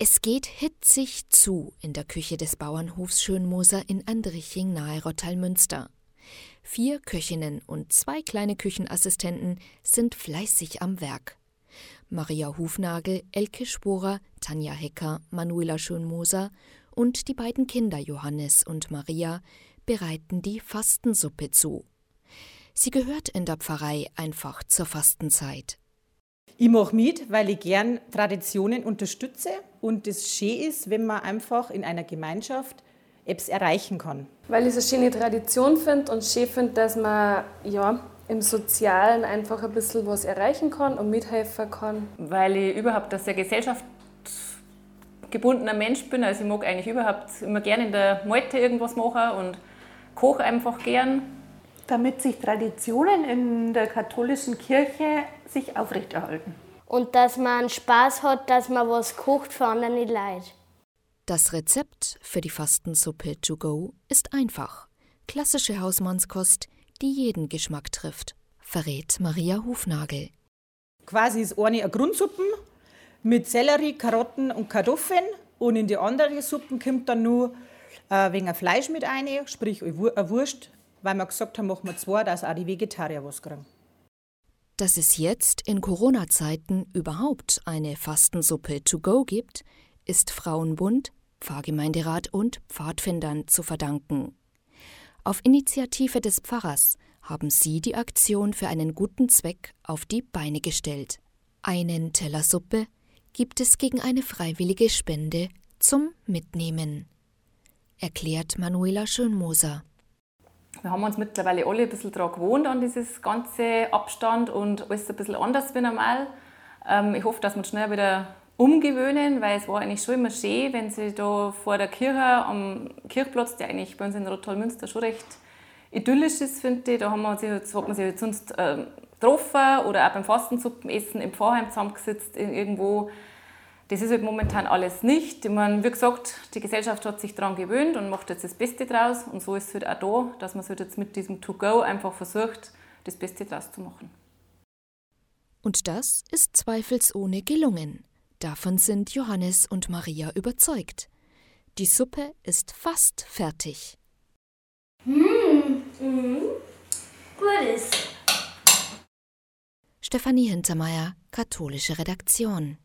Es geht hitzig zu in der Küche des Bauernhofs Schönmoser in Andriching nahe Rottalmünster. Vier Köchinnen und zwei kleine Küchenassistenten sind fleißig am Werk. Maria Hufnagel, Elke Sporer, Tanja Hecker, Manuela Schönmoser und die beiden Kinder Johannes und Maria bereiten die Fastensuppe zu. Sie gehört in der Pfarrei einfach zur Fastenzeit. Ich mache mit, weil ich gern Traditionen unterstütze und es schön ist, wenn man einfach in einer Gemeinschaft etwas erreichen kann. Weil ich es eine schöne Tradition finde und schön finde, dass man ja, im Sozialen einfach ein bisschen was erreichen kann und mithelfen kann. Weil ich überhaupt ein sehr gesellschaftsgebundener Mensch bin. Also ich mag eigentlich überhaupt immer gerne in der Malte irgendwas machen und koche einfach gern damit sich Traditionen in der katholischen Kirche sich aufrechterhalten. Und dass man Spaß hat, dass man was kocht für andere Leute. Das Rezept für die Fastensuppe to go ist einfach. Klassische Hausmannskost, die jeden Geschmack trifft, verrät Maria Hufnagel. Quasi ist eine eine Grundsuppe mit Sellerie, Karotten und Kartoffeln und in die andere Suppe kommt dann nur ein wenig Fleisch mit rein, sprich eine Wurst, weil wir gesagt haben, machen wir zwei, dass auch die Vegetarier was kriegen. Dass es jetzt in Corona-Zeiten überhaupt eine Fastensuppe to go gibt, ist Frauenbund, Pfarrgemeinderat und Pfadfindern zu verdanken. Auf Initiative des Pfarrers haben sie die Aktion für einen guten Zweck auf die Beine gestellt. Einen Teller Suppe gibt es gegen eine freiwillige Spende zum Mitnehmen, erklärt Manuela Schönmoser. Wir haben uns mittlerweile alle ein bisschen daran gewohnt, an dieses ganze Abstand und alles ein bisschen anders wie normal. Ähm, ich hoffe, dass wir uns schnell wieder umgewöhnen, weil es war eigentlich schon immer schön, wenn sie da vor der Kirche am Kirchplatz, der eigentlich bei uns in Rottal-Münster schon recht idyllisch ist, finde ich, da haben wir sich, hat man sich halt sonst äh, getroffen oder auch beim Fastensuppenessen im Pfarrheim zusammengesetzt irgendwo das ist halt momentan alles nicht. Ich meine, wie gesagt, die Gesellschaft hat sich daran gewöhnt und macht jetzt das Beste draus. Und so ist es halt auch da, dass man es halt jetzt mit diesem To-Go einfach versucht, das Beste draus zu machen. Und das ist zweifelsohne gelungen. Davon sind Johannes und Maria überzeugt. Die Suppe ist fast fertig. Mmh, mmh. Gut ist. Stefanie Hintermeier, katholische Redaktion.